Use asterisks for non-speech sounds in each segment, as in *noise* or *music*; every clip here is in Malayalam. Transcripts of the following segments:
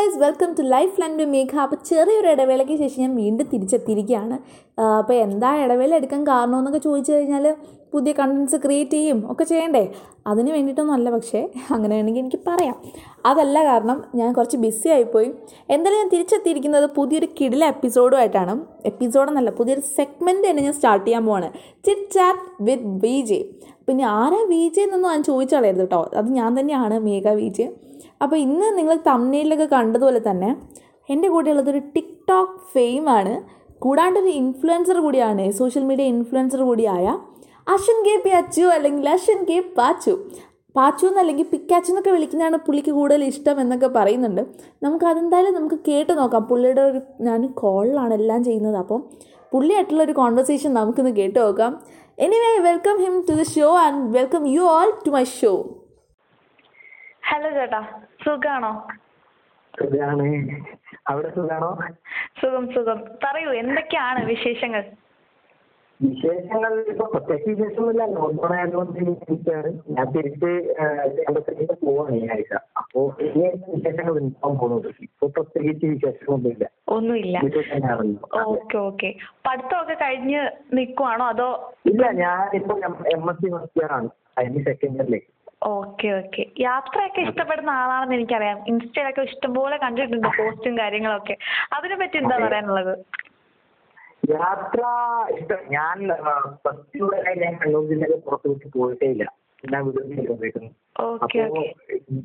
Guys welcome to life line Megha അപ്പോൾ ചെറിയൊരു ഇടവേളയ്ക്ക് ശേഷം ഞാൻ വീണ്ടും തിരിച്ചെത്തിയിരിക്കുകയാണ്. അപ്പോൾ എന്താ ഇടവേള എടുക്കാൻ കാരണമെന്നൊക്കെ ചോദിച്ചു കഴിഞ്ഞാൽ പുതിയ കണ്ടൻസ് ക്രിയേറ്റ് ചെയ്യും ഒക്കെ ചെയ്യണ്ടേ? അതിന് വേണ്ടിയിട്ടൊന്നും അല്ല പക്ഷേ അങ്ങനെ വേണമെങ്കിൽ എനിക്ക് പറയാം. അതല്ല കാരണം ഞാൻ കുറച്ച് ബിസി ആയിപ്പോയി. എന്തായാലും ഞാൻ തിരിച്ചെത്തിയിരിക്കുന്നത് പുതിയൊരു കിടില എപ്പിസോഡുമായിട്ടാണ് എപ്പിസോഡെന്നല്ല പുതിയൊരു സെഗ്മെന്റ് തന്നെ ഞാൻ സ്റ്റാർട്ട് ചെയ്യാൻ പോവാണ്. Chit chat with B J പിന്നെ ആരാ വി ജെ എന്നൊന്നും ഞാൻ ചോദിച്ചാളായിരുന്നു കേട്ടോ അത് ഞാൻ തന്നെയാണ് മേഘ വി ജെ അപ്പോൾ ഇന്ന് നിങ്ങൾ തമ്മിലൊക്കെ കണ്ടതുപോലെ തന്നെ എന്റെ കൂടെയുള്ളതൊരു ടിക്ടോക്ക് ഫെയിമാണ് കൂടാണ്ട് ഒരു ഇൻഫ്ലുവൻസർ കൂടിയാണ് സോഷ്യൽ മീഡിയ ഇൻഫ്ലുവൻസർ കൂടിയായ അശ്വൻ കെ പി അച്ചു അല്ലെങ്കിൽ അശ്വൻ കെ പാച്ചു. പാച്ചു എന്നല്ലെങ്കിൽ പിക്കാച്ചു എന്നൊക്കെ വിളിക്കുന്നതാണ് പുള്ളിക്ക് കൂടുതൽ ഇഷ്ടം എന്നൊക്കെ പറയുന്നുണ്ട്. നമുക്ക് അതെന്തായാലും നമുക്ക് കേട്ട് നോക്കാം. പുള്ളിയുടെ ഒരു ഞാൻ കോളിലാണ് എല്ലാം ചെയ്യുന്നത്. അപ്പം പുള്ളിയായിട്ടുള്ള ഒരു കോൺവെർസേഷൻ നമുക്കിന്ന് കേട്ട് നോക്കാം. Anyway welcome him to the show and welcome you all to my show hello ചേട്ടാ. സുഖാണോ? സുഖാണ്. അവിടെ സുഖാണോ? സുഖം സുഖം. പറയൂ എന്തൊക്കെയാണ് വിശേഷങ്ങൾ? വിശേഷങ്ങൾ ഇപ്പൊ പ്രത്യേകിച്ച് വിശേഷമൊന്നുമില്ല. ലോക്ക്ഡൌൺ ആയതുകൊണ്ട് ഇരിക്കുകയാണ് ഞാൻ തിരിച്ച് കേരളത്തിലേക്ക് പോവാണ് ഈ ആഴ്ച. അപ്പോ ഇനി വിശേഷങ്ങൾ ഉണ്ടാവാൻ പോകുന്നത്? ഇപ്പൊ പ്രത്യേകിച്ച് വിശേഷമൊന്നുമില്ല ഒന്നുമില്ല. വീട്ടിൽ തന്നെയാണല്ലോ ഓക്കെ ഓക്കെ. പഠിത്തമൊക്കെ കഴിഞ്ഞ് നിൽക്കുവാണോ അതോ? ഇല്ല ഞാനിപ്പോ M S C first year ആണ്. അതിന് സെക്കൻഡ് ഇയറിലേക്ക് ഓക്കെ ഓക്കെ. യാത്രയൊക്കെ ഇഷ്ടപ്പെടുന്ന ആളാണെന്ന് എനിക്കറിയാം. ഇൻസ്റ്റയിലൊക്കെ ഇഷ്ടംപോലെ കണ്ടിട്ടുണ്ട് പോസ്റ്റും കാര്യങ്ങളൊക്കെ. അതിനെ പറ്റി എന്താ പറയാനുള്ളത്? യാത്ര ഇഷ്ടം ഞാൻ ഫസ്റ്റ് ഞാൻ കണ്ണൂർ ജില്ലയിൽ പുറത്ത് വിട്ട് പോയിട്ടേ ഇല്ല. ഞാൻ വീട്ടിൽ ഓക്കെ അപ്പോ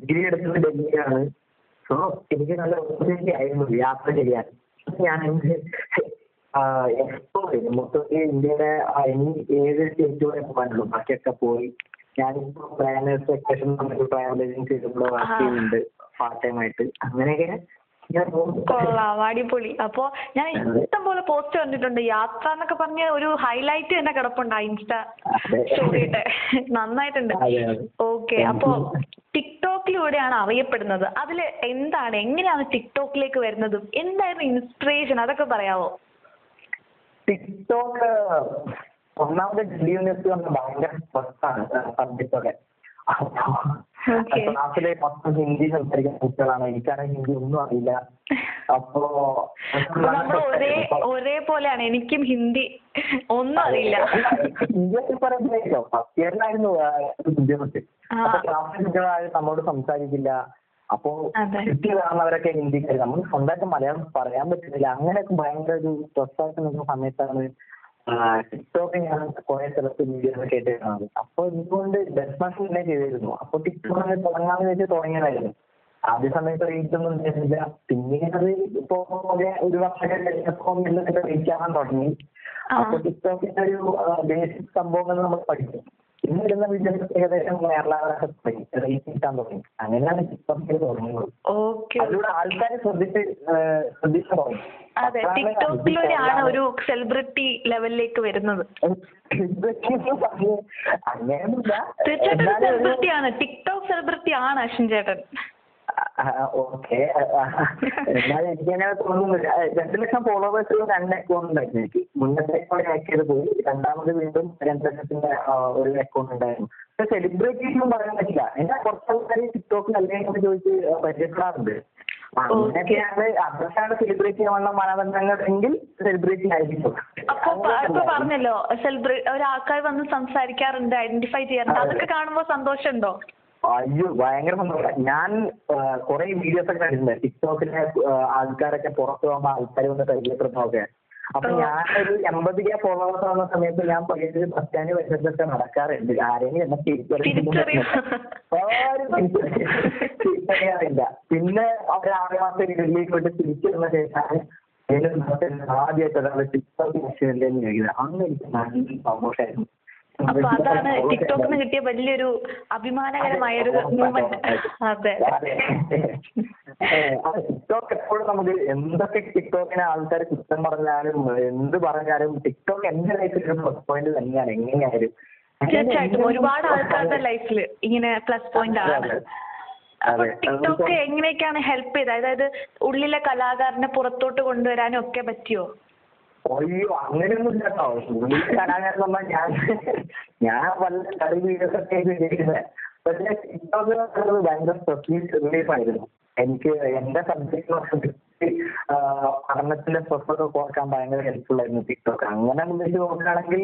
ഡിഗ്രി എടുത്തത് ഡൽഹിയിലാണ്. സോ എനിക്ക് നല്ല ഓപ്പർച്യൂണിറ്റി ആയിരുന്നു യാത്ര ചെയ്യാൻ. ഞാൻ എന്ത് എക്സ്പ്ലോർ ചെയ്തു മൊത്തത്തിൽ ഇന്ത്യയുടെ ഇനി ഏത് സ്റ്റേറ്റുകളെ പോകാനുള്ളൂ? ബാക്കിയൊക്കെ പോയി. ഞാനിപ്പോ പ്ലാനേഴ്സ് വെക്കേഷൻ എന്നൊരു ട്രാവൽ ഏജൻസിയിലൂടെ വർക്ക് ചെയ്യുന്നുണ്ട് പാർട്ട് ടൈം ആയിട്ട്. അങ്ങനെയൊക്കെ. കൊള്ളാം അടിപൊളി. അപ്പൊ ഞാൻ ഇഷ്ടം പോലെ പോസ്റ്റ് കണ്ടിട്ടുണ്ട്. യാത്ര എന്നൊക്കെ പറഞ്ഞ ഒരു ഹൈലൈറ്റ് തന്നെ കിടപ്പുണ്ട് ആ ഇൻസ്റ്റ സ്റ്റോറി സ്റ്റോറിയുടെ നന്നായിട്ടുണ്ട്. ഓക്കേ അപ്പൊ ടിക്ടോക്കിലൂടെയാണ് അറിയപ്പെടുന്നത്. അതിൽ എന്താണ് എങ്ങനെയാണ് ടിക്ടോക്കിലേക്ക് വരുന്നത്? എന്തായിരുന്നു ഇൻസ്പിറേഷൻ അതൊക്കെ പറയാവോ? ടിക്ടോക്ക് ഒന്നാമത് ഡൽഹി യൂണിവേഴ്സിറ്റി വന്ന ഭയങ്കര സ്ട്രെസ്സാണ് സബ്ജക്റ്റ് ഒക്കെ. Okay. ക്ലാസ്സിലെ മൊത്തം ഹിന്ദി സംസാരിക്കുന്ന കുട്ടികളാണ്. എനിക്കാണെങ്കിൽ ഹിന്ദി ഒന്നും അറിയില്ല. അപ്പോ എനിക്കും ഹിന്ദി ഒന്നും അറിയില്ല. ഹിന്ദി പറയുമ്പോഴേക്കോ ഫസ്റ്റ് ഇയറിലായിരുന്നു ബുദ്ധിമുട്ട് ആ. അപ്പൊ ക്ലാസ്സിലെ കുട്ടികളാരും നമ്മളോട് സംസാരിക്കില്ല. അപ്പോ. ചുറ്റി കാണുന്നവരൊക്കെ ഹിന്ദിക്കാർ നമ്മൾ സ്വന്തമായിട്ട് മലയാളം പറയാൻ പറ്റുന്നില്ല. അങ്ങനെയൊക്കെ ഭയങ്കര ഒരു സ്ട്രെസ്സായിട്ട് നിൽക്കുന്ന സമയത്താണ് ടിക്ടോക്ക് ഞാൻ കുറെ സ്ഥലത്ത് വീഡിയോസ് കേട്ട് കാണുന്നത് അപ്പൊ ഇതുകൊണ്ട് ഡെസ്മാഷൻ തന്നെ ചെയ്തിരുന്നു. അപ്പൊ ടിക്ടോക്ക് തുടങ്ങാന്ന് വെച്ച് തുടങ്ങിയതായിരുന്നു. ആദ്യ സമയത്ത് റീച്ച് ഒന്നും ഉണ്ടായിരുന്നില്ല. പിന്നീട് ഇപ്പൊ ഒരു ഒരു വർഷമൊക്കെ കഴിഞ്ഞപ്പോ മെല്ലെ റീച്ച് ആവാൻ തുടങ്ങി. അപ്പൊ ടിക്ടോക്കിന്റെ ഒരു ബേസിക് സംഭവങ്ങൾ നമ്മൾ പഠിക്കും. ഇന്ന് വരുന്ന വീഡിയോസ് ഏകദേശം കേരളാവരൊക്കെ തുടങ്ങി റീച്ച് കിട്ടാൻ തുടങ്ങി. അങ്ങനെയാണ് ടിക്ടോക്കിൽ തുടങ്ങുന്നത്. തുടങ്ങിയത്. അതിലൂടെ ആൾക്കാര് ശ്രദ്ധിച്ച് ഏഹ്, ശ്രദ്ധിച്ചു തുടങ്ങി. ഒരു സെലിബ്രിറ്റി. *laughs* അങ്ങനെയൊന്നുമില്ല. ആണ് എന്നാലും ഒരു- ഓക്കെ. എന്നാലും എനിക്ക് അങ്ങനെ തോന്നുന്നില്ല. രണ്ട് ലക്ഷം ഫോളോവേഴ്സ് രണ്ട് അക്കൗണ്ട് ഉണ്ടായിരുന്നു എനിക്ക്. മുന്നത്തെ അക്കൗണ്ട് ഹാക്ക് ചെയ്ത് പോയി. രണ്ടാമത് വീണ്ടും രണ്ട് ലക്ഷത്തിന്റെ ഒരു അക്കൗണ്ട് ഉണ്ടായിരുന്നു. പക്ഷെ സെലിബ്രിറ്റി ഒന്നും പറയാൻ പറ്റില്ല. എന്നെ കുറച്ച് ആൾക്കാർ ടിക്ടോക്കിൽ അല്ലെങ്കിൽ ചോദിച്ച് പരിചയപ്പെടാറുണ്ട്. അങ്ങനെയൊക്കെയാണ് അതൊക്കെയാണ് സെലിബ്രിറ്റി ആവുന്ന മാനദണ്ഡങ്ങൾ എങ്കിൽ സെലിബ്രിറ്റി ആയിരിക്കും. അപ്പൊ ഇപ്പൊ പറഞ്ഞല്ലോ സെലിബ്രേ ഒരാൾക്കാർ വന്ന് സംസാരിക്കാറുണ്ട് ഐഡന്റിഫൈ ചെയ്യാറുണ്ട്. അതൊക്കെ കാണുമ്പോൾ സന്തോഷമുണ്ടോ? അയ്യോ ഭയങ്കര സന്തോഷം. ഞാൻ കുറെ വീഡിയോസ് ഒക്കെ കണ്ടിട്ടുണ്ട്. ടിക്ടോക്കിലെ ആൾക്കാരൊക്കെ പുറത്ത് പോകുമ്പോ ആൾക്കാർ വന്ന് പരിചയപ്പെടുന്നതൊക്കെ. അപ്പൊ ഞാൻ ഞാനൊരു എൺപത് കെ ഫോളോവേഴ്സ് ആവുന്ന സമയത്ത് ഞാൻ പയ്യന്നൂർ ബസ് സ്റ്റാൻഡ് പരിസരത്തൊക്കെ നടക്കാറുണ്ട്. ആരെങ്കിലും എന്നെ തിരിച്ചറിയും. ആരും തിരിച്ചറി- തിരിച്ചറിയാറില്ല പിന്നെ ഒരു ആറു മാസം വീട്ടിലേക്ക് വിട്ട് തിരിച്ചു വന്ന നാട്ടിൽ ആദ്യമായിട്ട് ടിക്ടോക്ക് വിഷയമല്ലേ എന്ന് ചോദിക്കുന്നത്. നല്ല സന്തോഷമായിരുന്നു അപ്പൊ അതാണ് ടിക്ടോക്കിന് കിട്ടിയ വലിയൊരു അഭിമാനകരമായ ഒരു മൂമെന്റ് അതെ. ടിക്ടോക്ക് എപ്പോഴും നമുക്ക് എന്തൊക്കെ ടിക്ടോക്കിനെ ആൾക്കാർ കുറ്റം പറഞ്ഞാലും എന്ത് പറഞ്ഞാലും ടിക്ടോക്ക് എന്റെ ലൈഫിൽ ഒരു പ്ലസ് പോയിന്റ് തന്നെയാണ്. എങ്ങനെയായാലും. തീർച്ചയായിട്ടും. ഒരുപാട് ആൾക്കാരുടെ ലൈഫിൽ ഇങ്ങനെ പ്ലസ് പോയിന്റ് ആണ്. അതെ. അപ്പൊ അതെ. ടിക്ടോക്ക് എങ്ങനെയൊക്കെയാണ് ഹെൽപ്പ് ചെയ്തത്? അതായത് ഉള്ളിലെ കലാകാരനെ പുറത്തോട്ട് കൊണ്ടുവരാനും ഒക്കെ പറ്റിയോ? അയ്യോ അങ്ങനെയൊന്നും ഇല്ല കേട്ടോ കലാകാരൻ പറഞ്ഞാൽ ഞാൻ ഞാൻ വല്ല കളി വീഡിയോസ് ഒക്കെ പക്ഷേ ടിക്ടോക്ക് എന്ന് പറയുന്നത് ഭയങ്കര സ്ട്രെസ് റിലീഫ് ആയിരുന്നു. എനിക്ക് എന്റെ സബ്ജക്ട് പഠനത്തിന്റെ സ്ട്രെസ്സൊക്കെ കുറയ്ക്കാൻ ഭയങ്കര ഹെൽപ്ഫുൾ ആയിരുന്നു ടിക്ടോക്ക് അങ്ങനെ വെച്ച് നോക്കുകയാണെങ്കിൽ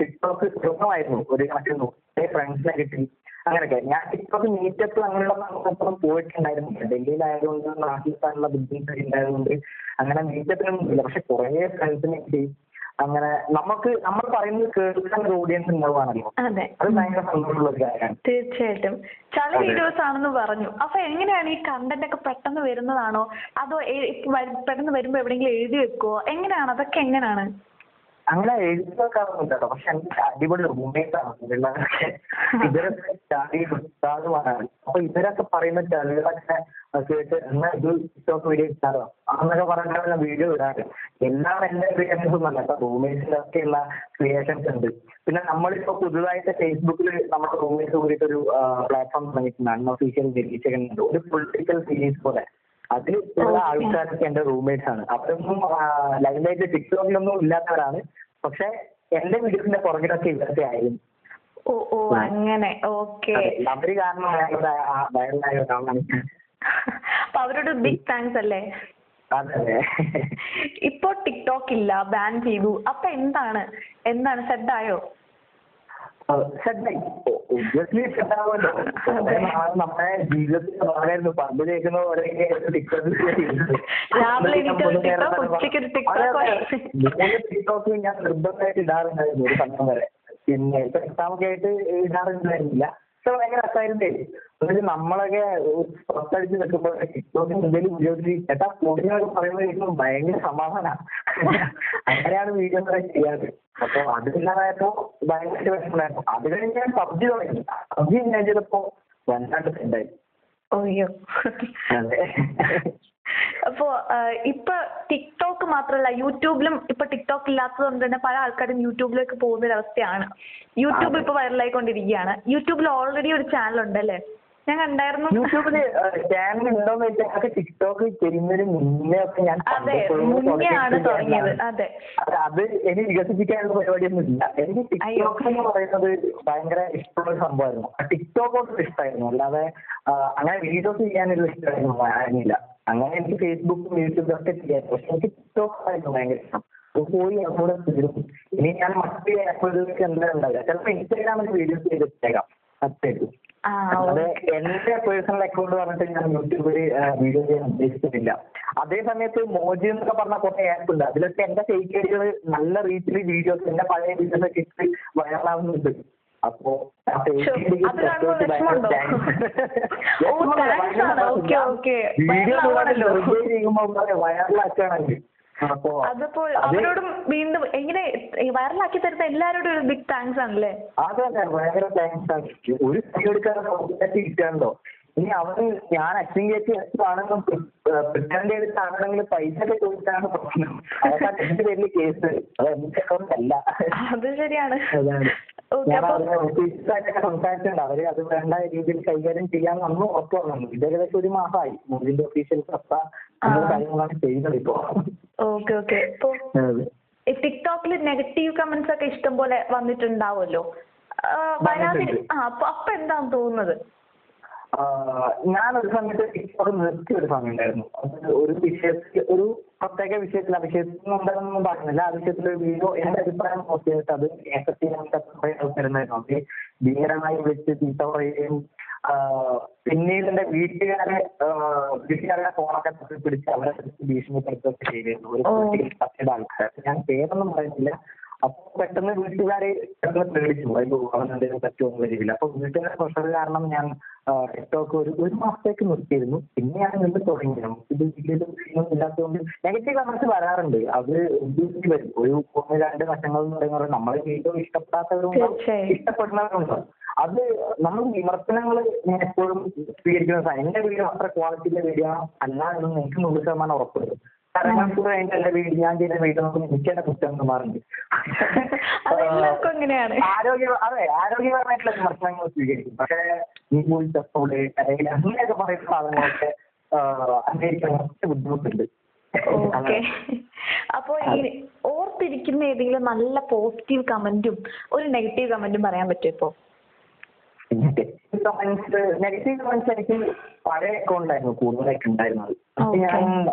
ടിക്ടോക്ക് സുഖമായിരുന്നു ഒരു കണക്കിന് ഫ്രണ്ട്സിനെ കിട്ടി. അങ്ങനെയൊക്കെ. ഞാൻ ടിക്ടോക്ക് മീറ്റപ്പ് അങ്ങനെയുള്ള സംഭവം പോയിട്ടുണ്ടായിരുന്നില്ല. ഡൽഹിയിലായതുകൊണ്ട് നാട്ടിൽ പോകാനുള്ള ബുദ്ധിമുട്ടൊക്കെ ഉണ്ടായതുകൊണ്ട് അങ്ങനെ മീറ്റപ്പിനൊന്നും ഇല്ല പക്ഷെ കുറേ ഫ്രണ്ട്സിനെ കിട്ടി. അങ്ങനെ നമുക്ക് നമ്മൾ പറയുന്നത് കേൾക്കാൻ ഒരു ഓഡിയൻസ് ഉണ്ടാവുകയാണല്ലോ. അതെ. ഭയങ്കര സന്തോഷമുള്ള ഒരു കാര്യമാണ്. തീർച്ചയായിട്ടും. ചളി വീഡിയോസ് ആണെന്ന് പറഞ്ഞു. അപ്പൊ എങ്ങനെയാണ് ഈ കണ്ടന്റ് ഒക്കെ പെട്ടെന്ന് വരുന്നതാണോ? അതോ പെട്ടെന്ന് വരുമ്പോ എവിടെയെങ്കിലും എഴുതി വെക്കുവോ? എങ്ങനെയാണ്? അതൊക്കെ എങ്ങനെയാണ്? അങ്ങനെ എഴുതിയൊന്നും കേട്ടോ പക്ഷെ എനിക്ക് അടിപൊളി റൂംമേറ്റ് ആണ്. ഇവരുള്ളവരൊക്കെ ഇവരൊക്കെ ഉസ്താദുമാരാണ്. അപ്പൊ ഇവരൊക്കെ പറയുന്ന ചളികളൊക്കെ കേട്ട് എന്നാ ഇത് ടിക്ടോക്ക് വീഡിയോ ഇട്ടാലോ? എന്നൊക്കെ പറഞ്ഞിട്ടാണ് വീഡിയോ ഇടാറ്. എല്ലാം എന്റെ ക്രിയേഷൻസ് ഒന്നല്ല ഇപ്പൊ റൂംമേറ്റ്സിലൊക്കെ ഉള്ള ക്രിയേഷൻസ് ഉണ്ട്. പിന്നെ നമ്മളിപ്പോ പുതുതായിട്ട് ഫേസ്ബുക്കിൽ നമ്മുടെ റൂംമേറ്റ്സ് കൂടിയിട്ടൊരു പ്ലാറ്റ്ഫോം തുടങ്ങിയിട്ടുണ്ട്. അൺഒഫീഷ്യൽ ഉണ്ട്. ഒരു പൊളിറ്റിക്കൽ സീരീസ് പോലെ. അതിൽ ഉള്ള. ആൾക്കാരൊക്കെ എന്റെ റൂംമേറ്റ്സ് ആണ്. അവരൊന്നും ലൈവായിട്ട് ടിക്ടോക്കിലൊന്നും ഇല്ലാത്തവരാണ്. പക്ഷെ എന്റെ വീഡിയോസിന്റെ പുറകിലൊക്കെ ഇവരൊക്കെ ആയിരുന്നു. ഓ ഓ അങ്ങനെ. ഓക്കെ അതെ, അവർ കാരണം ഞങ്ങളുടെ വയറിലായ ഒരാളാണ്. ഞാൻ. അപ്പൊ അവരോട് ബിഗ് താങ്ക്സ് അല്ലേ? അതെ. അതെ ഇപ്പൊ ടിക്ടോക്ക് ഇല്ല ബാൻ ചെയ്തു. അപ്പൊ എന്താണ്? എന്താണ്? നമ്മുടെ ജീവിതത്തിൽ ഭാഗമായിരുന്നു പണ്ട് കേൾക്കുന്ന. മൂന്ന് ടിക്ടോക്ക് ഞാൻ നിർബന്ധമായിട്ട് ഇടാറുണ്ടായിരുന്നു ഒരു സമയം വരെ. പിന്നെ ഇപ്പൊ എക്സാമൊക്കെ ആയിട്ട് ഇടാറുണ്ടായിരുന്നില്ല. പക്ഷെ ഭയങ്കര രസമായിരുന്നേ എന്നിട്ട് നമ്മളൊക്കെ പുറത്തടിച്ച് നിൽക്കുമ്പോൾ ഉപയോഗിച്ച് ചേട്ടാ കൂടിനൊക്കെ പറയുമ്പോൾ എനിക്ക് ഭയങ്കര സമാധാനമാണ് അങ്ങനെയാണ് വീഡിയോ ഒക്കെ ചെയ്യാറ്. അപ്പൊ അതില്ലാതായപ്പോ ഭയങ്കര വിഷമമായിരുന്നു അത് കഴിഞ്ഞ് ഞാൻ പബ്ജി തുടങ്ങി. പബ്ജി ഞാൻ ചെയ്തപ്പോ വല്ലാണ്ട് സെറ്റായി അതെ. അപ്പോ ആ, ഇപ്പൊ ടിക്ടോക്ക് മാത്രമല്ല യൂട്യൂബിലും ഇപ്പൊ ടിക്ടോക്ക് ഇല്ലാത്തത് കൊണ്ട് തന്നെ പല ആൾക്കാരും യൂട്യൂബിലേക്ക് പോകുന്ന ഒരു അവസ്ഥയാണ് യൂട്യൂബ് ഇപ്പൊ വൈറലായിക്കൊണ്ടിരിക്കുകയാണ് യൂട്യൂബിൽ ഓൾറെഡി ഒരു ചാനൽ ഉണ്ട് അല്ലേ ഞാൻ കണ്ടായിരുന്നു. യൂട്യൂബിൽ ചാനൽ ഉണ്ടോന്ന് വെച്ചാൽ ടിക്ടോക്ക് ചെയ്യുന്നതിന് മുന്നേ ഒക്കെ ഞാൻ അതെ മുന്നെയാണ് തുടങ്ങിയത്. അതെ. അത് ഇനി എനിക്ക് വികസിപ്പിക്കാനുള്ള പരിപാടിയൊന്നും ഇല്ല എനിക്ക് അയ്യോ. ടിക്ടോക്ക് എന്ന് പറയുന്നത് ഭയങ്കര ഇഷ്ടമുള്ള ഒരു സംഭവമായിരുന്നു. ആ ടിക്ടോക്ക് കൊണ്ട് ഇഷ്ടമായിരുന്നു അല്ലാതെ അങ്ങനെ വീഡിയോസ് ചെയ്യാനുള്ള ഇഷ്ടമായിരുന്നു. ആയിരുന്നില്ല അങ്ങനെ എനിക്ക് ഫേസ്ബുക്കും യൂട്യൂബും ഒക്കെ ചെയ്യായിരുന്നു പക്ഷെ എനിക്ക് ടിക്ടോക്ക് ആയിരുന്നു ഭയങ്കര ഇഷ്ടം. അത് പോയി അവിടെ തീരും ഇനി ഞാൻ മറ്റ് ആപ്പുകളിലേക്ക് എന്താ ഉണ്ടാവില്ല ചിലപ്പോ ഇൻസ്റ്റാഗ്രാമിൽ വീഡിയോസ് ചെയ്തിട്ടേക്കാം അത്രയും ആ അതെ എന്റെ പേഴ്സണൽ അക്കൗണ്ട് പറഞ്ഞിട്ട് ഞാൻ യൂട്യൂബിൽ വീഡിയോ ചെയ്യാൻ ഉദ്ദേശിക്കുന്നില്ല അതേ സമയത്ത് മോജി എന്നൊക്കെ പറഞ്ഞ കുറെ ആപ്പ് ഉണ്ട്. അതിലൊക്കെ എന്റെ ഫേക്ക് ഐഡികൾ നല്ല റീച്ചിൽ വീഡിയോസ് എന്റെ പഴയ വീഡിയോസ് ഒക്കെ ഇട്ട് വൈറലാവുന്നുണ്ട് അപ്പോ അത്. വീഡിയോ ചെയ്യുമ്പോൾ വൈറലാക്കുകയാണെങ്കിൽ അപ്പോ അതിപ്പോൾ അവരോടും വീണ്ടും എങ്ങനെ വൈറലാക്കി തരുന്ന എല്ലാവരോടും ഒരു ബിഗ് താങ്ക്സ് ആണല്ലേ? അതെ ഭയങ്കര താങ്ക്സ് ആണ്. ഒരു ഓപ്പർച്യൂണിറ്റി കിട്ടാണ്ടോ ഇനി അവർ ഞാൻ കേട്ട് ആണെന്നും പ്രിറ്റൻഡ് ചെയ്തിട്ടാണെങ്കിൽ പൈസ ഒക്കെ ചോദിച്ചാണ് പ്രശ്നം. അതൊക്കെ അച്ഛന്റെ പേരിൽ കേസ്. അത് എന്റെ അക്കൗണ്ട് അല്ല. അതാണ്. ഞാൻ അവരെ ഓഫീസിലായിട്ടൊക്കെ സംസാരിച്ചിട്ടുണ്ട്. അവർ അത് വേണ്ട രീതിയിൽ കൈകാര്യം ഉറപ്പ് ഇത് ഏകദേശം ഒരു മാസമായി. മോദിന്റെ ഒഫീഷ്യൽസ് അപ്പ അങ്ങനെ കാര്യങ്ങളാണ് ചെയ്യുന്നത് ഇപ്പോ. Okay okay. ഇപ്പൊ അതെ. ഈ ടിക്ടോക്കിൽ നെഗറ്റീവ് കമന്റ്സ് ഒക്കെ ഇഷ്ടം പോലെ വന്നിട്ടുണ്ടാവുമല്ലോ. ആ അപ്പൊ എന്താണ് തോന്നുന്നത്? ആഹ് ഞാനൊരു സമയത്ത് ടിക്ടോക്ക് നിർത്തിയ ഒരു സമയം ഉണ്ടായിരുന്നു അത് ഒരു വിഷയത്തിൽ ഒരു പ്രത്യേക വിഷയത്തിൽ ഉണ്ടെന്നൊന്നും പറയുന്നില്ല. ആ വിഷയത്തിൽ ഒരു വീഡിയോ എന്റെ അഭിപ്രായം പോസ്റ്റ് ചെയ്തിട്ട് അത് ചെയ്യാൻ കുറെ ആൾക്കാരുണ്ടായിരുന്നു അവർ ഭീകരമായി വിളിച്ച് ചീത്ത പറയുകയും ആഹ് പിന്നീട് എന്റെ വീട്ടുകാരെ ആഹ് വീട്ടുകാരുടെ ഫോണൊക്കെ തപ്പി പിടിച്ച് അവരെ ഭീഷണിപ്പെടുത്തുകയൊക്കെ ചെയ്തിരുന്നു. ഒരു. പത്തിയുടെ ആൾക്കാർ ഞാൻ പേരൊന്നും പറയുന്നില്ല. അപ്പൊ പെട്ടെന്ന് വീട്ടുകാരെ പെട്ടെന്ന് പേടിച്ചു. അയ്യോ അവൻ എന്തെങ്കിലും പറ്റുമോ എന്ന രീതിയിൽ അപ്പൊ വീട്ടുകാരുടെ പ്രഷർ കാരണം ഞാൻ ടിക്ടോക്ക് ഒരു ഒരു മാസത്തേക്ക് നിർത്തിയിരുന്നു. പിന്നെ ഞാൻ നിന്ന് തുടങ്ങിയത് നമുക്ക് വലിയൊരു സീനൊന്നും ഇല്ലാത്തതുകൊണ്ട് നെഗറ്റീവ് കമന്റ്സ് വരാറുണ്ട്. അത് ഉദ്ദേശിച്ച് വരും. ഒരു ഒന്ന് രണ്ട് വശങ്ങൾ എന്ന് പറയുന്നത് നമ്മളെ വീഡിയോ ഇഷ്ടപ്പെടാത്തവരുണ്ടാവും തീർച്ചയായും. ഇഷ്ടപ്പെടുന്നവരുണ്ടാവും അത് നമ്മൾ വിമർശനങ്ങൾ ഞാൻ എപ്പോഴും സ്വീകരിക്കുന്ന സാധനം. എന്റെ വീഡിയോ അത്ര ക്വാളിറ്റിയിലെ വീഡിയോ അല്ല എന്ന് എനിക്ക് നൂറ് ശതമാനം ഉറപ്പുണ്ട് കാരണം കൂടെ എന്റെ വീട് ഞാൻ ചെയ്ത വീട് നോക്കുമ്പോൾ എനിക്ക് എന്റെ കുറ്റം ആരോഗ്യ അതെ ആരോഗ്യപരമായിട്ടുള്ള വിമർശനങ്ങൾ സ്വീകരിക്കും. പക്ഷേ നീ പോയി ചത്തോട് അല്ലെങ്കിൽ അങ്ങനെയൊക്കെ പറയുന്ന സാധനങ്ങളൊക്കെ അന്വേഷിക്കാൻ കുറച്ച് ബുദ്ധിമുട്ടുണ്ട്. ഓക്കെ. അപ്പൊ ഈ ഓർത്തിരിക്കുന്ന ഏതെങ്കിലും നല്ല പോസിറ്റീവ് കമന്റും ഒരു നെഗറ്റീവ് കമന്റും പറയാൻ പറ്റുമോ ഇപ്പൊ? നെഗറ്റീവ് കമന്റ്സ് നെഗറ്റീവ് കമന്റ്സ് എനിക്ക് പഴയ അക്കൗണ്ടായിരുന്നു കൂടുതലായിട്ട് ഉണ്ടായിരുന്നത്. അപ്പൊ ഞാൻ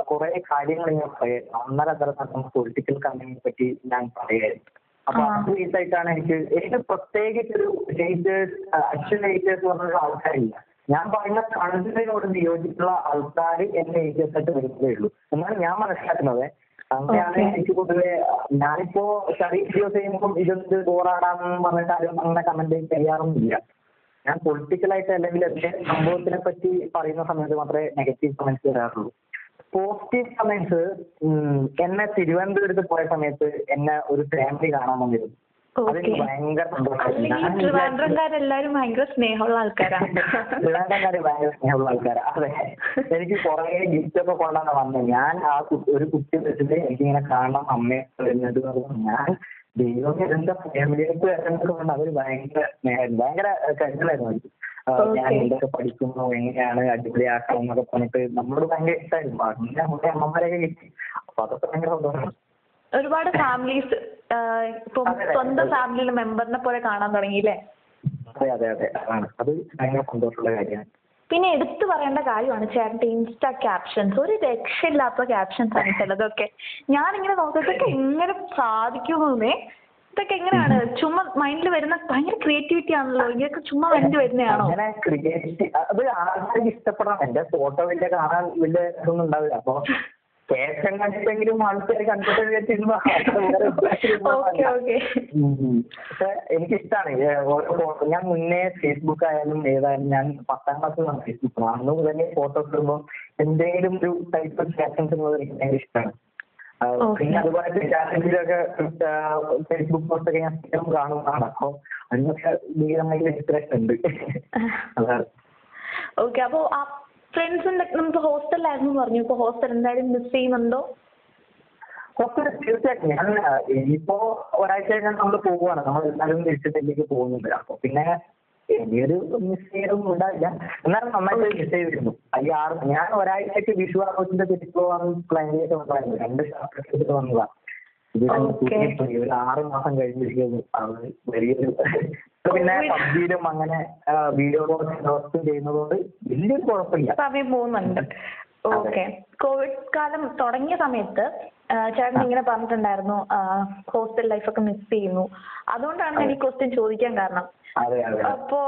കുറെ കാര്യങ്ങൾ ഞാൻ പറയാം. ഒന്നര തരം നടന്ന പൊളിറ്റിക്കൽ കമ്പനിയെ പറ്റി ഞാൻ പറയായിരുന്നു. അപ്പൊ. അത് ബേസായിട്ടാണ് എനിക്ക് എനിക്ക് പ്രത്യേകിച്ച് ഒരു ഹേറ്റേഴ്സ് അച്ഛൻ ഹേറ്റേഴ്സ് പറഞ്ഞൊരു ആൾക്കാരില്ല. ഞാൻ പറയുന്ന കണ്ടന്റിനോട് വിയോജിപ്പുള്ള ആൾക്കാർ എന്റെ ഹേറ്റേഴ്സ് ആയിട്ട് വരുന്നതേ ഉള്ളൂ. എന്നാണ് ഞാൻ മനസ്സിലാക്കുന്നത് അങ്ങനെയാണ്. എനിക്ക് പൊതുവെ ഞാനിപ്പോ സ്റ്റഡി വീഡിയോസ് ചെയ്യുമ്പോൾ ഇതെന്ത് ബോറാടാന്ന് പറഞ്ഞിട്ട് ആരും അങ്ങനെ കമന്റ് ചെയ്യാറൊന്നുമില്ല. ഞാൻ പൊളിറ്റിക്കലായിട്ട് അല്ലെങ്കിൽ എന്റെ സംഭവത്തിനെ പറ്റി പറയുന്ന സമയത്ത് മാത്രമേ നെഗറ്റീവ് കമന്റ്സ് വരാറുള്ളൂ. പോസിറ്റീവ് കമന്റ്സ് എന്നെ തിരുവനന്തപുരത്ത് പോയ സമയത്ത് എന്നെ ഒരു ഫാമിലി കാണാൻ വന്നിരുന്നു. ഓക്കെ. അല്ലെങ്കിൽ ട്രിവാൻഡ്രംകാരെല്ലാരും ഭയങ്കര ഭയങ്കര *laughs* ആൾക്കാരാ. അതെ. എനിക്ക് കൊറേ ഗിഫ്റ്റ് ഒക്കെ കൊണ്ടാണ് വന്നത് ഞാൻ ആ ഒരു കുട്ടി വെച്ചിട്ട് എനിക്കിങ്ങനെ കാണണം അമ്മയെ വരുന്നത് എന്ന് പറഞ്ഞു. ഞാൻ ദൈവം എന്റെ ഫാമിലിയായിട്ട് വരുന്നത് കൊണ്ട് അവർ ഭയങ്കര സ്നേഹമായിരുന്നു ഭയങ്കര കരുതലായിരുന്നു ഞാൻ. എന്തൊക്കെ പഠിക്കുന്നു എങ്ങനെയാണ് അടിപൊളിയാക്കണം എന്നൊക്കെ പറഞ്ഞിട്ട് നമ്മളോട് ഭയങ്കര ഇഷ്ടമായിരുന്നു അങ്ങനെ നമ്മുടെ അമ്മമാരെയൊക്കെ കിട്ടി. അപ്പൊ അതൊക്കെ ഭയങ്കര സന്തോഷമാണ്. ഒരുപാട് ഫാമിലീസ് ഇപ്പം. സ്വന്തം ഫാമിലിയിലെ മെമ്പറിനെ പോലെ കാണാൻ തുടങ്ങിയില്ലേ ഭയങ്കര കാര്യമാണ്. പിന്നെ എടുത്തു പറയേണ്ട കാര്യമാണ് ചേട്ടന്റെ ഇൻസ്റ്റാ ക്യാപ്ഷൻസ് ഒരു രക്ഷയില്ലാത്ത ക്യാപ്ഷൻസ് ആണ് ചിലതൊക്കെ ഞാനിങ്ങനെ നോക്കി ഇതൊക്കെ എങ്ങനെ സാധിക്കുമെന്നേ. ഇതൊക്കെ എങ്ങനെയാണ്? ചുമ്മാ മൈൻഡിൽ വരുന്ന ഭയങ്കര ക്രിയേറ്റിവിറ്റി ആണല്ലോ. ഇങ്ങനെയൊക്കെ ചുമ്മാ മൈൻഡിൽ വരുന്നതാണോ? അങ്ങനെ ക്രിയേറ്റ് അത് ആൾക്കാർക്ക് ഇഷ്ടപ്പെടണം. എന്റെ ഫോട്ടോ വലിയ കാണാൻ വലിയ ഇതൊന്നും ഉണ്ടാവില്ല. അപ്പൊ ശേഷം കണ്ടിട്ടെങ്കിലും ആൾക്കാർ കണ്ടിട്ട് വിചാരിച്ചിരുന്നു ഓക്കെ ഓക്കേ. പക്ഷെ എനിക്കിഷ്ടമാണ് ഓരോ ഞാൻ മുന്നേ ഫേസ്ബുക്ക് ആയാലും ഏതായാലും ഞാൻ പത്താം ക്ലാസ്സിലാണ് ഫേസ്ബുക്ക് അന്ന് മുതലേ ഫോട്ടോസ് ഇടുമ്പോൾ എന്തെങ്കിലും ഒരു ടൈപ്പ് ഓഫ് ക്യാപ്ഷൻസ് ഉള്ളത് എനിക്ക് ഭയങ്കര ഇഷ്ടമാണ്. പിന്നെ അതുപോലെ ഫേസ്ബുക്കിലൊക്കെ ഫേസ്ബുക്ക് പോസ്റ്റ് ഒക്കെ ഞാൻ സ്ഥിരം കാണുന്നതാണ്. അപ്പൊ അതിനൊക്കെ ഭീകരമായിട്ട് ഇൻസ്പിറേഷൻ ഉണ്ട്. അതാണ്. ഫ്രണ്ട്സിന്റെ നമുക്ക് ഹോസ്റ്റലിലായിരുന്നു പറഞ്ഞു. ഇപ്പൊ ഹോസ്റ്റൽ എന്തായാലും മിസ് ചെയ്യുന്നുണ്ടോ? ഹോസ്റ്റൽ തീർച്ചയായിട്ടും. ഞാൻ ഇനിയിപ്പോ ഒരാഴ്ച കഴിഞ്ഞാൽ നമ്മൾ പോവുകയാണ്. നമ്മൾ എല്ലാവരും തിരിച്ചിട്ടിലേക്ക് പോകുന്നുണ്ട്. അപ്പൊ പിന്നെ ഇനിയൊരു മിസ് ചെയ്യലൊന്നും ഉണ്ടാവില്ല. എന്നാലും നന്നായിട്ട് മിസ് ചെയ്തിരുന്നു. അയ്യാറ് ഞാൻ ഒരാഴ്ചയ്ക്ക് വിഷു ആഘോഷത്തിന്റെ തിരിച്ചു പോകാൻ പ്ലാൻ ചെയ്തിട്ടുണ്ടായിരുന്നു രണ്ട് ഷാർട്ട് എടുത്തിട്ട് വന്നതാ. ഒരു ആറ് മാസം കഴിഞ്ഞിരിക്കുന്നു. അത് വലിയൊരു ഇപ്പൊ പിന്നെ. പബ്ജിയിലും അങ്ങനെ വീഡിയോ കോൾ ചെയ്യുന്നതുകൊണ്ട് വലിയൊരു കുഴപ്പമില്ല. സമയം പോകുന്നുണ്ട് ഓക്കെ കോവിഡ് കാലം തുടങ്ങിയ സമയത്ത് ഏഹ് ചേട്ടൻ ഇങ്ങനെ പറഞ്ഞിട്ടുണ്ടായിരുന്നു ഹോസ്റ്റൽ ലൈഫ് ഒക്കെ മിസ് ചെയ്യുന്നു. അതുകൊണ്ടാണ് ഞാൻ ഈ ക്വസ്റ്റ്യൻ ചോദിക്കാൻ കാരണം. അതെ അതെ. അപ്പോ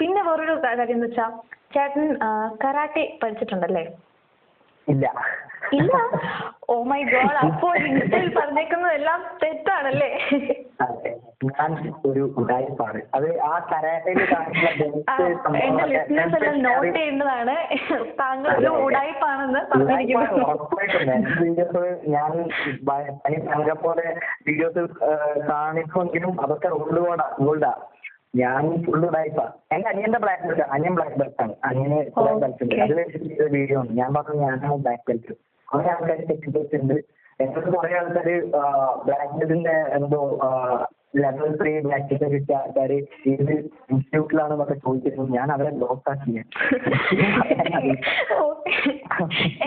പിന്നെ വേറൊരു കാര്യം എന്ന് വെച്ചാ ചേട്ടൻ കരാട്ടെ പഠിച്ചിട്ടുണ്ടല്ലേ? ഇല്ല. ഓ മൈ ഗോഡ് അപ്പോ ഇൻസ്റ്റയിൽ പറഞ്ഞേക്കുന്നതെല്ലാം തെറ്റാണല്ലേ? അതെ. ഞാൻ ഒരു ഉടായ്പാണ് അത് ആ കരാട്ടയിൽ ബെൽറ്റ് എന്റെ ലിസ്ണേഴ്സ് എല്ലാം നോട്ട് ചെയ്യേണ്ടതാണ്. താങ്കൾ ഒരു ഉടായിപ്പാണെന്ന് പറഞ്ഞിരിക്കുന്നു. വീഡിയോസ് ഞാൻ പനി പോലെ വീഡിയോസ് കാണിക്കുമെങ്കിലും അതൊക്കെ ഗോൾഡാ ഗോൾഡാ ഞാൻ ഫുൾ ഉടായ്പാ എന്റെ അനിയന്റെ ബ്ലാക്ക് ബെൽറ്റ് അനിയൻ ബ്ലാക്ക് ബെൽറ്റ് ആണ്. അനിയന് കുറെ ബെൽറ്റ് ഉണ്ട്. അത് വെച്ചിട്ട് വീഡിയോ ഉണ്ട് ഞാൻ പറഞ്ഞു ഞാനാണ് ബ്ലാക്ക് ബെൽറ്റ് കുറെ ആൾക്കാർ തെറ്റിദ്ധരിച്ചിട്ടുണ്ട്. എന്നോട് കുറെ ആൾക്കാര് ബ്ലാക്ക് ബെൽറ്റിന്റെ എന്തോ ലെവൽ ത്രീ ബെൽറ്റ് കിട്ടിയ ആൾക്കാര് ഏത് ഇൻസ്റ്റിറ്റ്യൂട്ടിലാണെന്നൊക്കെ ചോദിച്ചിരുന്നു. ഞാൻ അവരെ ബ്ലോക്ക് ആക്കി. ഓക്കേ.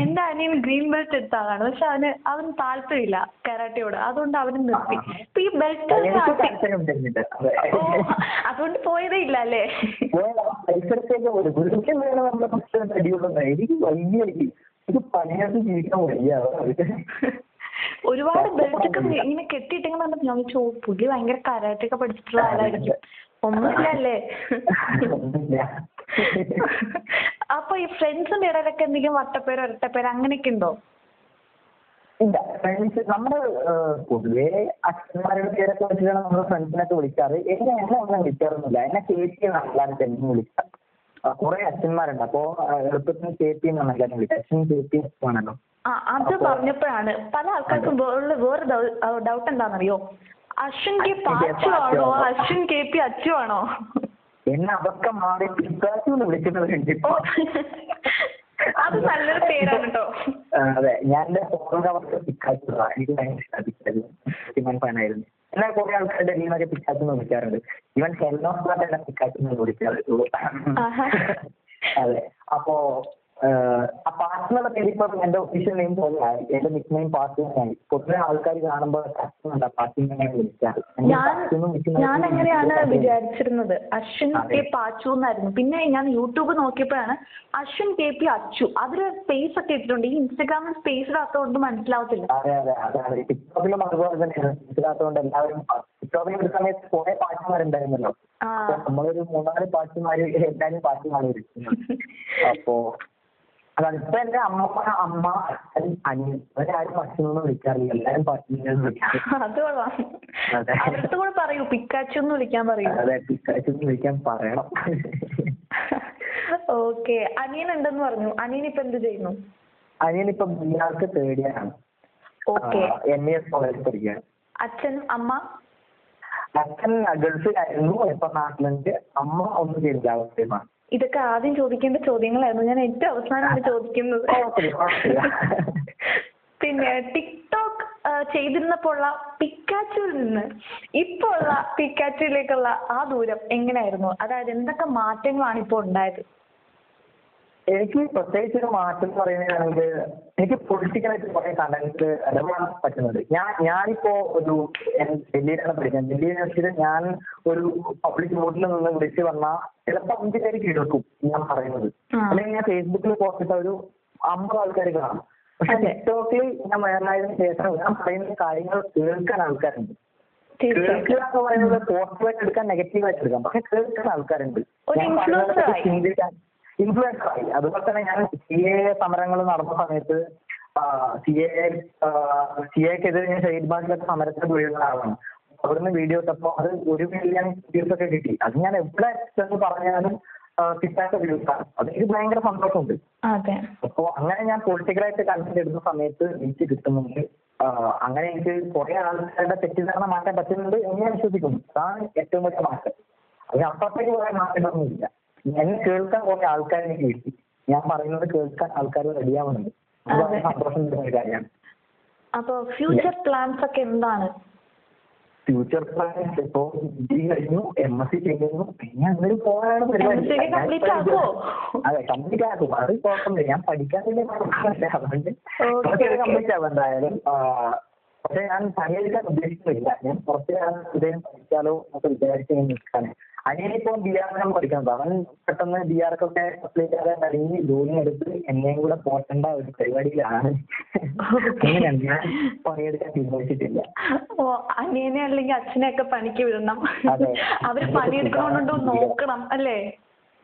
എന്റെ അനിയൻ ഗ്രീൻ ബെൽറ്റ് എടുത്ത ആളാണ്. പക്ഷെ അവന് അവന് താല്പര്യമില്ല കരാട്ടയോട്. അതുകൊണ്ട് അവന് നിർത്തി. ഇപ്പൊ ഈ ബെൽറ്റ് എനിക്ക് അതെ അതുകൊണ്ട് പോയതേ ഇല്ല അല്ലേ? പരിസരത്തേക്ക് വേണം നമ്മളെ പക്ഷേ അടിയുള്ളത് എനിക്ക് വലിയ അടി. ഇത് പണിയായിട്ട് ജീവിക്കാൻ വയ്യ. ഒരുപാട് ബെൽറ്റ് ഒക്കെ ഇങ്ങനെ കെട്ടിയിട്ടെന്ന് പറഞ്ഞപ്പോ ഞാൻ വിചാരിച്ചു, ഓ പുള്ളി ഭയങ്കര കരാട്ടെ ഒക്കെ പഠിച്ചിട്ടുള്ള ആളായിരിക്കും. ഒന്നുമില്ലല്ലേ? അപ്പൊ ഈ ഫ്രണ്ട്സിന്റെ ഇടയിലൊക്കെ എന്തെങ്കിലും വട്ടപ്പേരോ ഇരട്ടപ്പേരോ അങ്ങനെയൊക്കെ ഉണ്ടോ? ഇല്ല. ഫ്രണ്ട്സ് നമ്മൾ പൊതുവേ അച്ഛന്മാരുടെ പേരൊക്കെ വെച്ചിട്ടാണ് നമ്മൾ ഫ്രണ്ട്സിനൊക്കെ വിളിക്കാറ്. എന്നെ എന്നെ ഒന്നും വിളിക്കാറൊന്നുമില്ല. എന്നെ ചേച്ചി എന്നാണ് എല്ലാവരും വിളിക്കാം. വിളിക്കുക കുറെ അച്ഛന്മാരുണ്ട്. അപ്പോ എളുപ്പത്തിന് ചേച്ചി എന്നാണ് എല്ലാവരും വിളിക്കുക അച്ഛൻ ചേച്ചി ആണല്ലോ അത് പറഞ്ഞപ്പോഴാണ് പല ആൾക്കാർക്കും വേറെ ഡൗട്ട് എന്താണെന്നറിയോ? അശ്വിൻ കെ പാച്ചു ആണോ? അശ്വിൻ കെ പി അച്ചു ആണോ? എന്നെ അതൊക്കെ മാറി പിക്കാച്ചു എന്ന് വിളിക്കുന്നവരുണ്ട് ഇപ്പൊ. അത് നല്ലൊരു പേരാണ് കേട്ടോ അതെ. ഞാൻ എന്റെ ഫോൺ പിക്കാച്ചു എനിക്ക് ഭയങ്കര പിക്കാച്ചു ഫാനായിരുന്നു എന്നാൽ കുറെ ആൾക്കാരുടെ ടീമൊക്കെ പിക്കാച്ചു എന്ന് വിളിക്കാറുണ്ട്. ഈവൻ ഹെൽനോസ് എന്നെ പിക്കാച്ചു എന്ന് വിളിക്കാറുള്ളൂ അതെ. അപ്പോ ആ പാർട്ടി എന്നുള്ള പേര് ഇപ്പൊ എന്റെ ഒഫീഷ്യൽ നെയിം പോലെയായി. നെയിം പാർട്ടി തന്നെയായി പൊതുവെ ആൾക്കാർ കാണുമ്പോൾ ആ പാർട്ടി തന്നെയാണ് വിളിക്കാറ്. ഞാൻ അങ്ങനെയാണ് വിചാരിച്ചിരുന്നത്. അശ്വിൻ കെ പാച്ചു എന്നായിരുന്നു. പിന്നെ ഞാൻ യൂട്യൂബ് നോക്കിയപ്പോഴാണ് അശ്വിൻ കെ പി അച്ചു. അതിൽ സ്പേസ് ഒക്കെ ഇട്ടിട്ടുണ്ട്. ഈ ഇൻസ്റ്റാഗ്രാമിൽ സ്പേസ് ഇടാത്തതുകൊണ്ട് മനസ്സിലാവത്തില്ല. അതെ അതെ അതെ അതെ. ടിക്ടോക്കിലും അതുപോലെ തന്നെയാണ് ഇതിനകത്തുകൊണ്ട് എല്ലാവരും ടിക്ടോക്കിൽ ഒരു സമയത്ത് കുറെ പാട്ടുമാരുണ്ടായിരുന്നല്ലോ ആ. അപ്പൊ നമ്മളൊരു മൂന്നാൽ പാച്ചുമാര് എല്ലാരും വിളിക്കുന്നത് അപ്പോ അതാണ്. ഇപ്പൊ എന്റെ അമ്മ അമ്മ അച്ഛൻ അനിയൻ. അവരാരും അച്ഛനൊന്നും വിളിക്കാറില്ല. എല്ലാരും പാട്ടിനെ വിളിക്കാറ് അത്. പിക്കാച്ചു എന്ന് വിളിക്കാൻ പറയണം. ഓക്കെ. അനിയൻ ഉണ്ടെന്ന് പറഞ്ഞു. അനിയൻ ഇപ്പൊ എന്ത് ചെയ്യുന്നു? അനിയൻ ഇപ്പൊ ബിആർക്ക് തേർഡ് ഇയർ ആണ്. ഓക്കെ. എം ഇ എസ് കോളേജിൽ പഠിക്കുകയാണ്. അച്ഛൻ അമ്മ? അച്ഛൻ ഗൾഫിലായിരുന്നു. ഇപ്പൊ നാട്ടിലുണ്ട്. അമ്മ ഒന്നും ചെയ്തില്ല. അവസ്ഥയുമാണ് ഇതൊക്കെ ആദ്യം ചോദിക്കേണ്ട ചോദ്യങ്ങളായിരുന്നു. ഞാൻ ഏറ്റവും അവസാനമാണ് ചോദിക്കുന്നത്. പിന്നെ ടിക്ടോക്ക് ആ, ചെയ്തിരുന്നപ്പോഴുള്ള പിക്കാച്ചുവിൽ നിന്ന് ഇപ്പൊ ഉള്ള പിക്കാച്ചുവിലേക്കുള്ള ആ ദൂരം എങ്ങനെയായിരുന്നു? അതായത് എന്തൊക്കെ മാറ്റങ്ങളാണ് ഇപ്പോൾ ഉണ്ടായത്? എനിക്ക് പ്രത്യേകിച്ച് ഒരു മാറ്റം എന്ന് പറയുകയാണെങ്കിൽ എനിക്ക് പൊളിറ്റിക്കലായിട്ട് കുറെ കണ്ടന്റ് ഇടപെടാൻ പറ്റുന്നത് ഞാൻ ഞാനിപ്പോ ഒരു ഡൽഹിയിലാണ് പഠിക്കുന്നത്. ഡൽഹി യൂണിവേഴ്സിറ്റിയിൽ ഞാൻ ഒരു പബ്ലിക് റോഡിൽ നിന്ന് വിളിച്ച് വന്നാൽ ചിലപ്പോൾ അഞ്ച് പേര് കേൾക്കും ഞാൻ പറയുന്നത്. അല്ലെങ്കിൽ ഞാൻ ഫേസ്ബുക്കിൽ പോസ്റ്റ് ഇട്ട ഒരു അമ്പത് ആൾക്കാർ കാണും. പക്ഷെ നെറ്റ്വർക്കിൽ ടിക്ടോക്കിൽ ഞാൻ വൈറലായതിനു ശേഷം ഞാൻ പറയുന്ന കാര്യങ്ങൾ കേൾക്കാൻ ആൾക്കാരുണ്ട്. കേൾക്കുക എന്ന് പറയുന്നത് പോസിറ്റീവായിട്ട് എടുക്കാൻ നെഗറ്റീവായിട്ട് എടുക്കാം. പക്ഷെ കേൾക്കാൻ ആൾക്കാരുണ്ട്. ഞാൻ. ചിന്തിക്കാൻ ഇൻഫ്ലുവൻസർ ആയി. അതുപോലെ തന്നെ ഞാൻ സി എ സമരങ്ങൾ നടന്ന സമയത്ത് സി എ സി എക്കെതിരെ ഞാൻ ഷഹീദ് ബാഗിലൊക്കെ സമരത്തിന് പോയിരുന്ന ആളാണ്. അവിടുന്ന് വീഡിയോ ഇട്ടപ്പോ അത് ഒരു മില്യൺ വ്യൂസ് ഒക്കെ കിട്ടി. അത് ഞാൻ എവിടെ ചെന്ന് പറഞ്ഞാലും ആ, കിട്ടാത്ത വ്യൂസ് ആണ് അത് എനിക്ക് ഭയങ്കര സന്തോഷമുണ്ട്. അപ്പോ അങ്ങനെ ഞാൻ പൊളിറ്റിക്കലായിട്ട് കണ്ടന്റ് ഇടുന്ന സമയത്ത് എനിക്ക് കിട്ടുന്നുണ്ട്. അങ്ങനെ എനിക്ക് കുറെ ആൾക്കാരുടെ തെറ്റിദ്ധാരണ മാറ്റാൻ പറ്റുന്നുണ്ട് എന്ന് ഞാൻ വിശ്വസിക്കുന്നു. അതാണ് ഏറ്റവും വലിയ മാറ്റം. അതിനപ്പുറത്തേക്ക് കുറെ മാറ്റങ്ങളൊന്നുമില്ല എന്നെ കേൾക്കാൻ കുറെ ആൾക്കാർ എനിക്ക് കിട്ടി. ഞാൻ പറയുന്നത് കേൾക്കാൻ ആൾക്കാർ റെഡിയാവുന്നുണ്ട്. അത് വളരെ സന്തോഷം ഫ്യൂച്ചർ പ്ലാൻസ് ഒക്കെ എന്താണ്? ഫ്യൂച്ചർ പ്ലാൻസ് ഇപ്പോ ഡിഗ്രി കഴിഞ്ഞു എം എസ് സി ചെയ്യുന്നു പിന്നെ അങ്ങനെ പോകാനാണ് പരിപാടി. അതെ കംപ്ലീറ്റ് ആക്കും. അത് കുഴപ്പമില്ല. ഞാൻ കുഴപ്പമില്ല അതുകൊണ്ട് okay. കംപ്ലീറ്റ് ആവും എന്തായാലും. പക്ഷെ ഞാൻ പണിയെടുക്കാൻ ഉദ്ദേശിക്കുന്നില്ല. ഞാൻ കുറച്ച് കാലം എന്തെങ്കിലും പഠിച്ചാലോ എന്നൊക്കെ വിചാരിച്ച് ഇങ്ങനെ അനിയനിപ്പോ ബി ആറിനാണ് പഠിക്കുന്നത് അവൻ പെട്ടെന്ന് ബി ആർക്കൊക്കെ അപ്ലൈ കഴിഞ്ഞ് ജോലി എടുത്ത് എന്നെയും കൂടെ പോറ്റേണ്ട ഒരു പരിപാടിയിലാണ്. അങ്ങനെയാണ് ഞാൻ പണിയെടുക്കാൻ തീരുമാനിച്ചിട്ടില്ല. ഓ അനിയനെ അല്ലെങ്കിൽ അച്ഛനെ ഒക്കെ പണിക്ക് വിടണം. അതെ.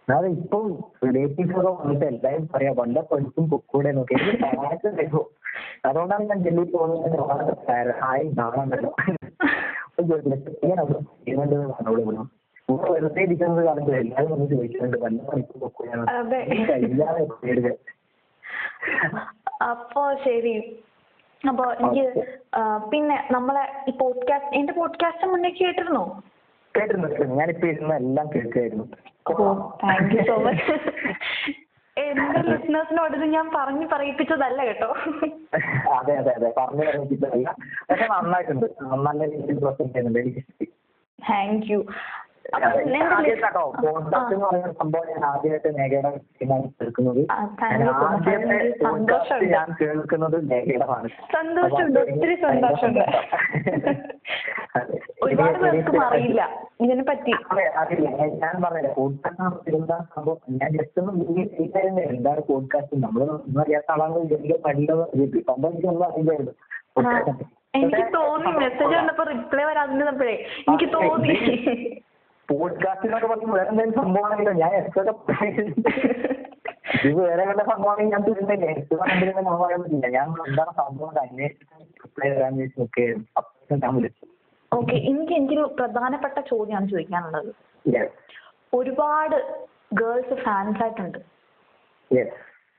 അത് ഇപ്പം റിലേറ്റീവ്സ് ഒക്കെ വന്നിട്ട് എല്ലാരും പറയാ. വല്ല പഠിച്ചും പൊക്കൂടെ നോക്കി. എനിക്ക് അതുകൊണ്ടാണ് ഞാൻ ഡൽഹി പോകുന്നത്. വളരെ sad. ഹായ് നാളെ പറഞ്ഞോളൂ കൂടെ വെറുതെ ഇരിക്കുന്നത് കാണുമ്പോൾ എല്ലാവരും വന്ന് ചോദിക്കുന്നുണ്ട് വല്ല പണിക്ക് പേരുകൾ അപ്പോ ശരി. അപ്പൊ എനിക്ക് പിന്നെ നമ്മളെ ഈ പോഡ്കാസ്റ്റ് എന്റെ പോഡ്കാസ്റ്റ് മുന്നേ കേട്ടിരുന്നോ? കേട്ടിരുന്നു കേട്ടിരുന്നു. ഞാനിപ്പോ ഇരുന്ന് എല്ലാം കേൾക്കായിരുന്നു താങ്ക് യു സോ മച്ച് എന്റെ ലിസണേഴ്സിനോട് ഇത് ഞാൻ പറഞ്ഞു പറയിപ്പിച്ചതല്ല കേട്ടോ. അതെ അതെ അതെ. പറഞ്ഞു പറയിപ്പിച്ചതല്ല. പക്ഷെ നന്നായിട്ടുണ്ട്. നല്ല രീതിയിൽ പ്രസന്റ് ചെയ്യുന്നുണ്ട്. എനിക്ക്. താങ്ക് യു പോഡ്കാസ്റ്റ് എന്ന് *laughs* പറയുന്ന സംഭവം ഞാൻ മേഘയുടെ കേൾക്കുന്നത് ഞാൻ ആദ്യത്തെ പോഡ്കാസ്റ്റ് സന്തോഷമുണ്ട്. ഞാൻ കേൾക്കുന്നത് മേഘയുടെതാണ് സന്തോഷമുണ്ട്. ഒത്തിരി സന്തോഷമുണ്ട്. ഒരുപാട് പേർക്കും അറിയില്ല ഇതിനെ പറ്റി. അതെ അറിയില്ല. ഞാൻ- ഞാൻ പറഞ്ഞില്ല പോഡ്കാസ്റ്റ് എന്താ സംഭവം ഞാൻ ജസ്റ്റ് ഒന്ന് ഗൂഗിൾ ചെയ്തായിരുന്നു എന്താണ് പോഡ്കാസ്റ്റ് നമ്മൾ ഒന്നും അറിയാത്ത ആളാണ്. വിചാരിക്കുക പഠിക്കുന്നത് സംഭവം എനിക്കൊന്നും അറിയില്ലായിരുന്നു. ആ, podcast നെ. എനിക്ക് തോന്നി. *laughs* മെസ്സേജ് കണ്ടപ്പോ റിപ്ലൈ വരാതിരുന്നപ്പോഴേ എനിക്ക് തോന്നി. *laughs* പോഡ്കാസ്റ്റ് എന്നൊക്കെ പറഞ്ഞ് വേറെ എന്തെങ്കിലും സംഭവമാണെങ്കിലോ ഞാൻ എത്ര ഇത് വേറെ വല്ല സംഭവമാണെങ്കിൽ ഞാൻ തിരുന്നില്ല. എത്ര കണ്ടിരുന്ന നമ്മൾ പറയാൻ പറ്റില്ല. ഞാൻ എന്താണ് സംഭവം എന്ന് അന്വേഷിച്ച് റിപ്ലൈ തരാന്ന് വെച്ച് നോക്കുകയായിരുന്നു അപ്പൊ ഞാൻ വിളിച്ചു. ഓക്കെ എനിക്ക് എനിക്കൊരു പ്രധാനപ്പെട്ട ചോദ്യമാണ് ചോദിക്കാനുള്ളത്. ഒരുപാട് ഗേൾസ് ഫാൻസ് ആയിട്ടുണ്ട്.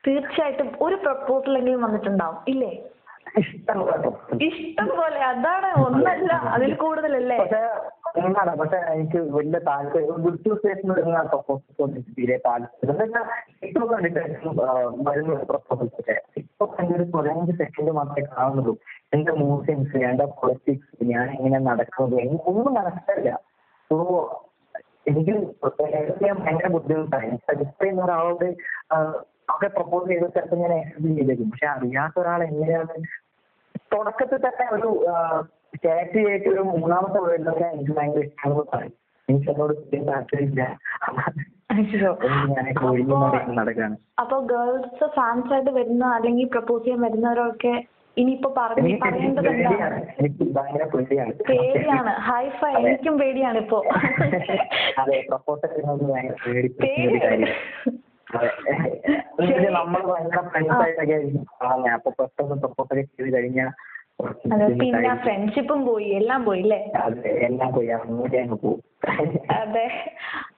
തീർച്ചയായിട്ടും ഒരു പ്രപ്പോസലെങ്കിലും വന്നിട്ടുണ്ടാവും. ഇല്ലേ? ഇഷ്ടം പോലെ അതാണ് ഒന്നല്ല അതിൽ കൂടുതലല്ലേ? എന്താണ് പക്ഷെ എനിക്ക് വലിയ താല്പര്യം. വിർച്വൽ സ്റ്റേഷൻ വരുന്ന എനിക്ക് തീരെ താല്പര്യം. എന്താ ഇപ്പൊ കണ്ടിട്ട് വരുന്ന പ്രപ്പോസൽസ് ഒക്കെ. ഇപ്പൊ എന്റെ ഒരു പതിനഞ്ച് സെക്കൻഡ് മാത്രമേ കാണുന്നുള്ളൂ. എന്റെ മൂവ്മെന്റ്സ് എന്റെ പൊളിറ്റിക്സ് ഞാൻ എങ്ങനെ നടക്കുന്നത് ഒന്നും മനസ്സിലായില്ല. സോ എനിക്ക് ഭയങ്കര എനിക്ക് സജസ്റ്റ് ചെയ്യുന്ന ഒരാളോട് ഒക്കെ പ്രപ്പോസ് ചെയ്ത ചിലപ്പോൾ ഞാൻ ആക്സെപ്റ്റ് ചെയ്തേക്കും. പക്ഷെ അറിയാത്ത ഒരാൾ എങ്ങനെയാണ്? തുടക്കത്തിൽ തന്നെ ഒരു ചെയ്തിട്ട് ഒരു മൂന്നാമത്തെ വേർഡിലൊക്കെ എനിക്ക് ഭയങ്കര ഇഷ്ടമാണെന്ന് പറയും. എനിക്ക് എന്നോട് വലിയ താല്പര്യമില്ല. അപ്പൊ ഗേൾസ് ഫാൻസ് ആയിട്ട് വരുന്ന അല്ലെങ്കിൽ പ്രപ്പോസ് ചെയ്യാൻ വരുന്നവരൊക്കെ ഇനിയിപ്പോ പറഞ്ഞു പറയേണ്ടത് പേടിയാണ് എന്താണ്? പേടിയാണ്. ഹൈഫൈ എനിക്കും പേടിയാണ് ഇപ്പോ. ചെയ്യുന്നത് ഭയങ്കര ഫ്രണ്ട്സ് ആയിട്ടൊക്കെ അപ്പൊ പെട്ടെന്ന് പ്രപ്പോസൊക്കെ ചെയ്ത് കഴിഞ്ഞാൽ അതെ പിന്നെ. ഫ്രണ്ട്ഷിപ്പും പോയി എല്ലാം പോയി അല്ലേ? അതെ എല്ലാം പോയി അങ്ങോട്ടേ അങ്ങ് അതെ.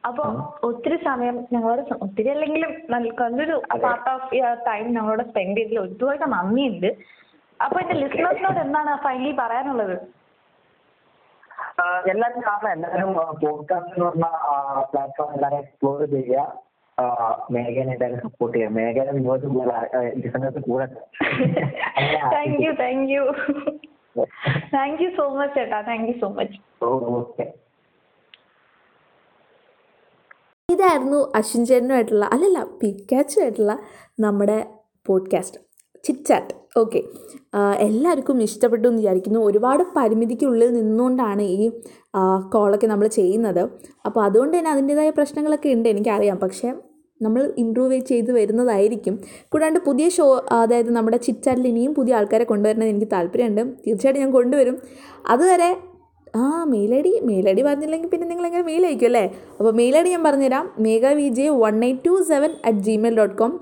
അപ്പൊ ഒത്തിരി സമയം ഞങ്ങളോട് ഒത്തിരി അല്ലെങ്കിലും നല്ല നല്ലൊരു പാർട്ട് ഓഫ് ടൈം ഞങ്ങളോട് സ്പെൻഡ് ചെയ്തതിൽ ഒരുപാട് നന്ദിയുണ്ട്. അപ്പൊ എന്റെ ലിസണേഴ്സിനോട് എന്താണ് ഫൈനലി പറയാനുള്ളത്? എല്ലാരും എല്ലാവരും കാണാം എല്ലാവരും പോഡ്കാസ്റ്റ് എന്ന് പറഞ്ഞ പ്ലാറ്റ്ഫോം എല്ലാരും എക്സ്പ്ലോർ ചെയ്യുക. ആ, മേഘനെ എന്തായാലും സപ്പോർട്ട് ചെയ്യുക മേഘനെ വിനോദ് ലിസണേഴ്സ് കൂടെ. Thank you thank you thank you so much ചേട്ടാ. Thank you so much okay. ഇതായിരുന്നു അശ്വിൻ ചേട്ടനുമായിട്ടുള്ള അല്ലല്ല പിക്കാച്ചു ആയിട്ടുള്ള നമ്മുടെ പോഡ്കാസ്റ്റ് ചിറ്റ് ചാറ്റ് ഓക്കെ എല്ലാവർക്കും ഇഷ്ടപ്പെട്ടു എന്ന് വിചാരിക്കുന്നു. ഒരുപാട് പരിമിതിക്കുള്ളിൽ നിന്നുകൊണ്ടാണ് ഈ കോളൊക്കെ നമ്മൾ ചെയ്യുന്നത്. അപ്പോൾ അതുകൊണ്ട് തന്നെ അതിന്റേതായ പ്രശ്നങ്ങളൊക്കെ ഉണ്ട് എനിക്കറിയാം. പക്ഷേ നമ്മൾ ഇമ്പ്രൂവ് ചെയ്ത് വരുന്നതായിരിക്കും. കൂടാണ്ട് പുതിയ ഷോ അതായത് നമ്മുടെ ചിറ്റാറ്റിൽ ഇനിയും പുതിയ ആൾക്കാരെ കൊണ്ടുവരുന്നത് എനിക്ക് താല്പര്യമുണ്ട്. തീർച്ചയായിട്ടും ഞാൻ കൊണ്ടുവരും. അതുവരെ ആ mail I D mail I D പറഞ്ഞില്ലെങ്കിൽ പിന്നെ നിങ്ങൾ എങ്ങനെ മെയിൽ അയക്കും അല്ലേ? അപ്പോൾ മെയിൽ ഐ ഡി ഞാൻ പറഞ്ഞുതരാം. Megha V J one eight two seven at Gmail dot com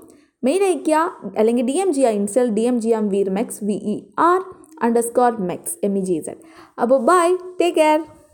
mail അയയ്ക്കുക അല്ലെങ്കിൽ ഡി എം ജി ആ Insta D M G um veer mex V E R underscore mex M E G Z അപ്പോൾ ബൈ ടേക്ക് കെയർ